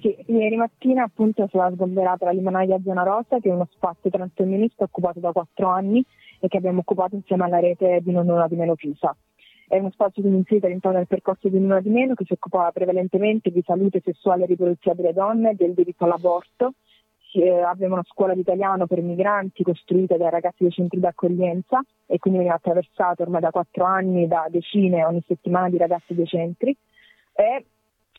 Sì, ieri mattina appunto è stata sgomberata la limonaia Zona Rosa, che è uno spazio transfemminista occupato da quattro anni e che abbiamo occupato insieme alla rete di Non di Meno Pisa. È uno spazio di inserito all'interno del percorso di Una di Meno che si occupava prevalentemente di salute sessuale e riproduttiva delle donne, del diritto all'aborto. Eh, abbiamo una scuola di italiano per migranti costruita dai ragazzi dei centri d'accoglienza e quindi viene attraversato ormai da quattro anni da decine ogni settimana di ragazzi dei centri. E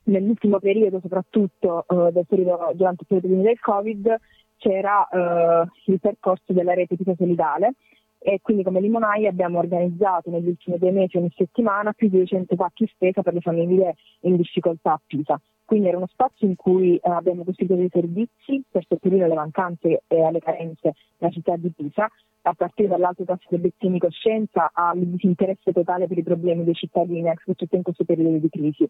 nell'ultimo periodo, soprattutto eh, periodo, durante il periodo del Covid, c'era eh, il percorso della rete Pisa Solidale e quindi come Limonai abbiamo organizzato negli ultimi due mesi ogni settimana più di 200 pacchi spesa per le famiglie in difficoltà a Pisa. Quindi era uno spazio in cui eh, abbiamo costruito dei servizi per sopperire alle mancanze e alle carenze nella città di Pisa, a partire dall'alto tasso di obiettivi di coscienza al disinteresse totale per i problemi dei cittadini, soprattutto in questo periodo di crisi.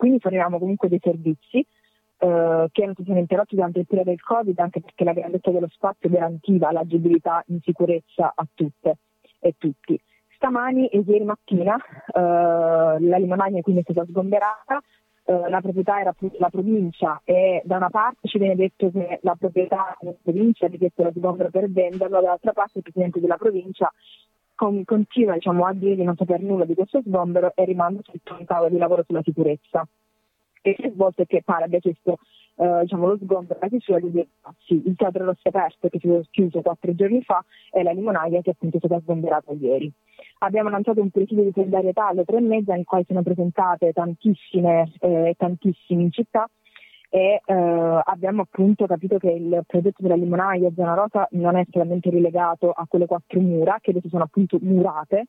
Quindi forniamo comunque dei servizi eh, che non si sono interrotti durante il periodo del Covid anche perché la grandezza dello spazio garantiva l'agibilità in sicurezza a tutte e tutti. Stamani e ieri mattina eh, la limonaia quindi è stata sgomberata, eh, la proprietà era la provincia e da una parte ci viene detto che la proprietà della provincia ha richiesto la sgombero per venderlo, dall'altra parte il presidente della provincia continua diciamo, a dire di non saper nulla di questo sgombero e rimanda tutto un tavolo di lavoro sulla sicurezza. E più volte che pare abbia chiesto eh, diciamo, lo sgombero la chiusura di due spazi. Il teatro rosso aperto che si è chiuso quattro giorni fa e la limonaia che appunto è stata sgomberata ieri. Abbiamo lanciato un presidio di solidarietà alle tre e mezza in cui sono presentate tantissime, eh, tantissimi in città e eh, abbiamo appunto capito che il progetto della limonaia Zona Rosa non è solamente rilegato a quelle quattro mura che adesso sono appunto murate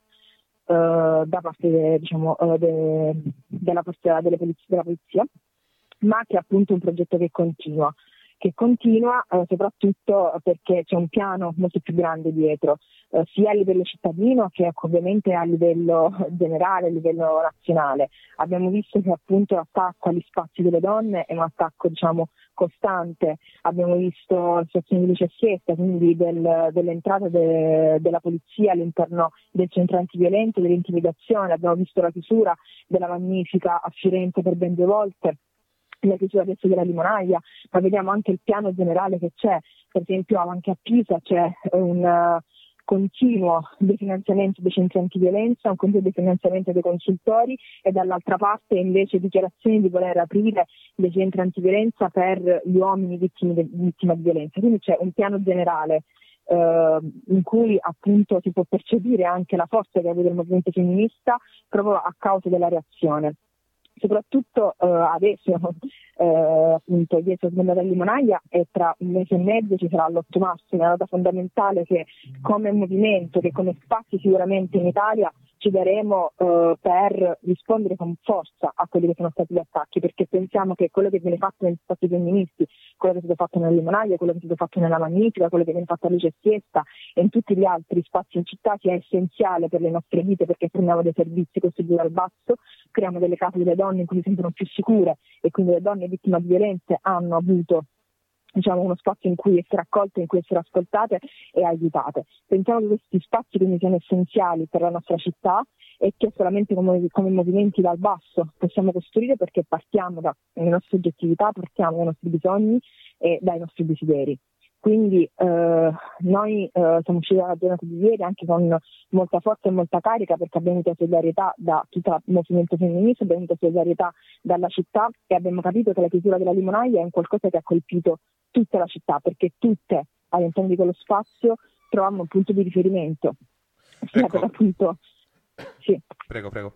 eh, da parte de, diciamo, eh, de, della, della, polizia, della polizia, ma che è appunto un progetto che continua che continua eh, soprattutto perché c'è un piano molto più grande dietro, eh, sia a livello cittadino che ovviamente a livello generale, a livello nazionale. Abbiamo visto che appunto l'attacco agli spazi delle donne è un attacco diciamo, costante, abbiamo visto la situazione di Cessiesta, quindi del, dell'entrata de, della polizia all'interno del centro antiviolento, dell'intimidazione, abbiamo visto la chiusura della Magnifica a Firenze per ben due volte la chiusura adesso della limonaia, ma vediamo anche il piano generale che c'è, per esempio anche a Pisa c'è un uh, continuo definanziamento dei centri antiviolenza, un continuo definanziamento dei consultori e dall'altra parte invece dichiarazioni di voler aprire dei centri antiviolenza per gli uomini vittime di violenza. Quindi c'è un piano generale eh, in cui appunto si può percepire anche la forza che ha avuto il movimento femminista proprio a causa della reazione soprattutto eh, adesso eh, appunto dietro Smonda del Limonaia e tra un mese e mezzo ci sarà l'8 marzo, una data fondamentale che come movimento, che come spazi sicuramente in Italia ci daremo eh, per rispondere con forza a quelli che sono stati gli attacchi, perché pensiamo che quello che viene fatto negli spazi femministi, quello che è stato fatto nella Limonaia, quello che è stato fatto nella Magnifica, quello che viene fatto a Luce Siesta e in tutti gli altri spazi in città sia essenziale per le nostre vite perché forniamo dei servizi costruiti dal basso, creiamo delle case delle donne in cui si sentono più sicure e quindi le donne vittime di violenze hanno avuto diciamo, uno spazio in cui essere accolte, in cui essere ascoltate e aiutate. Pensiamo che questi spazi quindi siano essenziali per la nostra città e che solamente come, come movimenti dal basso possiamo costruire perché partiamo dalle nostre oggettività, partiamo dai nostri bisogni e dai nostri desideri. Quindi eh, noi eh, siamo usciti dalla giornata di ieri anche con molta forza e molta carica perché abbiamo avuto solidarietà da tutto il movimento femminista, abbiamo avuto solidarietà dalla città e abbiamo capito che la chiusura della limonaia è un qualcosa che ha colpito tutta la città perché tutte all'interno di quello spazio trovavano un punto di riferimento. Ecco. Per appunto... sì. Prego, prego.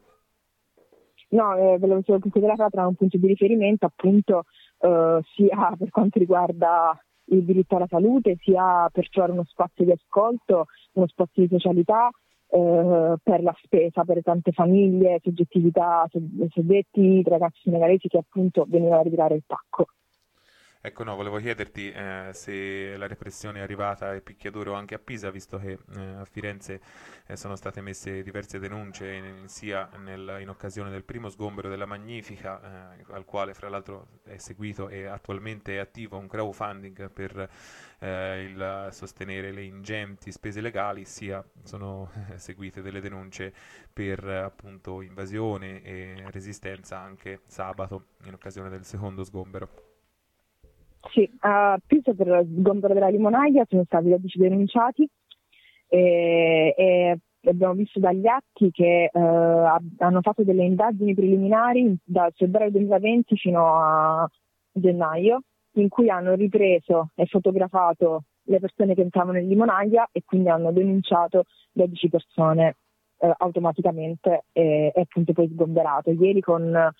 No, eh, volevo solo considerare tra un punto di riferimento appunto eh, sia per quanto riguarda il diritto alla salute, sia per trovare uno spazio di ascolto, uno spazio di socialità eh, per la spesa, per tante famiglie, soggettività, soggetti, ragazzi senegalesi che appunto venivano a ritirare il pacco. Ecco, no, volevo chiederti eh, se la repressione è arrivata a picchiaduro anche a Pisa, visto che eh, a Firenze eh, sono state messe diverse denunce in, sia nel, in occasione del primo sgombero della Magnifica, eh, al quale fra l'altro è seguito e attualmente è attivo un crowdfunding per eh, il sostenere le ingenti spese legali, sia sono seguite delle denunce per appunto invasione e resistenza anche sabato in occasione del secondo sgombero. Sì, a Pisa per lo sgombero della limonaia sono stati 12 denunciati e, e abbiamo visto dagli atti che eh, hanno fatto delle indagini preliminari dal febbraio 2020 fino a gennaio in cui hanno ripreso e fotografato le persone che entravano in limonaia e quindi hanno denunciato 12 persone eh, automaticamente e, e appunto poi sgomberato. Ieri con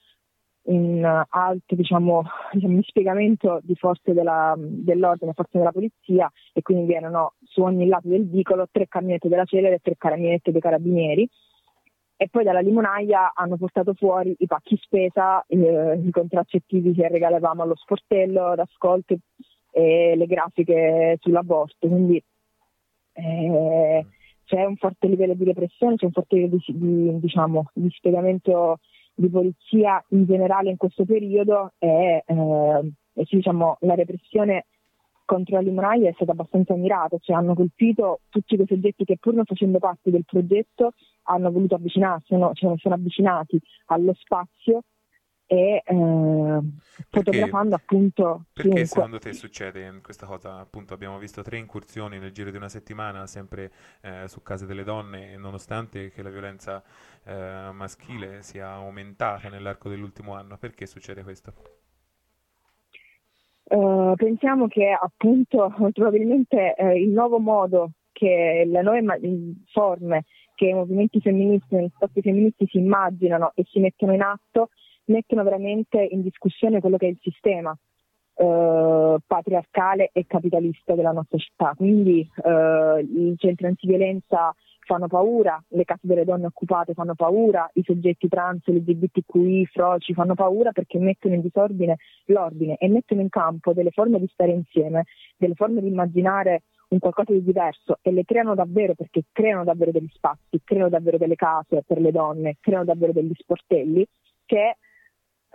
un alto diciamo, diciamo, dispiegamento di forze della, dell'ordine, forze della polizia e quindi erano su ogni lato del vicolo tre camionette della Celere e tre camionette dei carabinieri e poi dalla limonaia hanno portato fuori i pacchi spesa, eh, i contraccettivi che regalavamo allo sportello, d'ascolto e le grafiche sull'aborto. Quindi eh, c'è un forte livello di repressione, c'è un forte livello di, di, diciamo, di spiegamento di polizia in generale in questo periodo e, eh, e diciamo, la repressione contro la limonaia è stata abbastanza mirata, cioè hanno colpito tutti quei soggetti che pur non facendo parte del progetto hanno voluto avvicinarsi, no? cioè sono avvicinati allo spazio e eh, fotografando appunto perché chiunque. secondo te succede questa cosa appunto abbiamo visto tre incursioni nel giro di una settimana sempre eh, su case delle donne nonostante che la violenza eh, maschile sia aumentata nell'arco dell'ultimo anno perché succede questo? Uh, pensiamo che appunto probabilmente eh, il nuovo modo che le nuove ma- forme che i movimenti femministi, gli spazi femministi si immaginano e si mettono in atto mettono veramente in discussione quello che è il sistema eh, patriarcale e capitalista della nostra città. Quindi eh, i centri antiviolenza fanno paura, le case delle donne occupate fanno paura, i soggetti trans, LGBTQI, froci fanno paura perché mettono in disordine l'ordine e mettono in campo delle forme di stare insieme, delle forme di immaginare un qualcosa di diverso e le creano davvero perché creano davvero degli spazi, creano davvero delle case per le donne, creano davvero degli sportelli che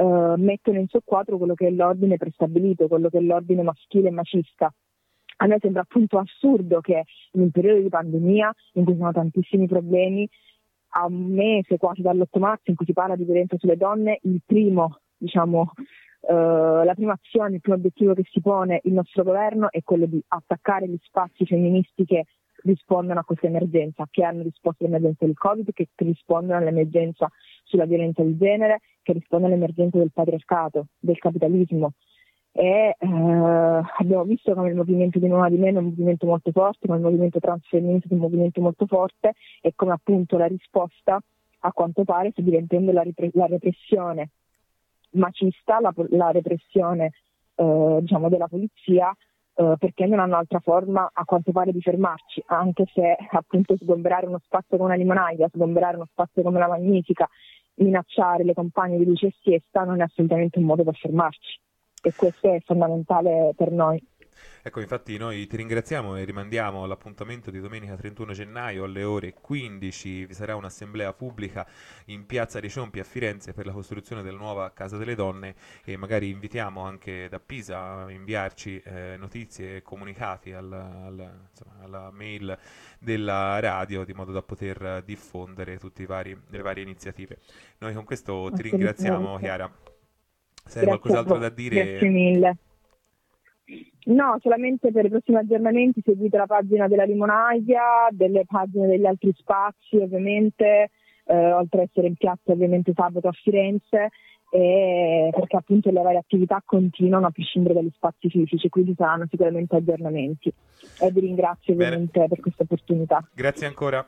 eh, mettono in soqquadro quello che è l'ordine prestabilito, quello che è l'ordine maschile e macista. A me sembra appunto assurdo che in un periodo di pandemia in cui ci sono tantissimi problemi, a un mese quasi dall'8 marzo in cui si parla di violenza sulle donne, il primo, diciamo, eh, la prima azione, il primo obiettivo che si pone il nostro governo è quello di attaccare gli spazi femministi che rispondono a questa emergenza, che hanno risposto all'emergenza del Covid, che rispondono all'emergenza sulla violenza di genere, che rispondono all'emergenza del patriarcato, del capitalismo. E eh, abbiamo visto come il movimento di Nuova di Meno è un movimento molto forte, come il movimento transfemminista è un movimento molto forte e come appunto la risposta a quanto pare sta diventando la, ripre- la repressione macista, la, la repressione eh, diciamo della polizia eh, perché non hanno altra forma a quanto pare di fermarci, anche se appunto sgomberare uno spazio come una limonaia, sgomberare uno spazio come la Magnifica, minacciare le compagne di luce e siesta non è assolutamente un modo per fermarci e questo è fondamentale per noi. Ecco, infatti noi ti ringraziamo e rimandiamo l'appuntamento di domenica 31 gennaio alle ore 15. Vi sarà un'assemblea pubblica in Piazza dei Ciompi a Firenze per la costruzione della nuova Casa delle Donne e magari invitiamo anche da Pisa a inviarci eh, notizie e comunicati alla, alla, insomma, alla, mail della radio di modo da poter diffondere tutte le varie iniziative. Noi con questo ti ringraziamo Chiara. Se hai qualcos'altro da dire... Grazie mille. No, solamente per i prossimi aggiornamenti seguite la pagina della limonaia, delle pagine degli altri spazi ovviamente, eh, oltre ad essere in piazza ovviamente sabato a Firenze, perché appunto le varie attività continuano a prescindere dagli spazi fisici, quindi saranno sicuramente aggiornamenti. E vi ringrazio Bene. ovviamente per questa opportunità. Grazie ancora.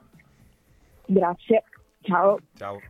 Grazie, ciao. Ciao.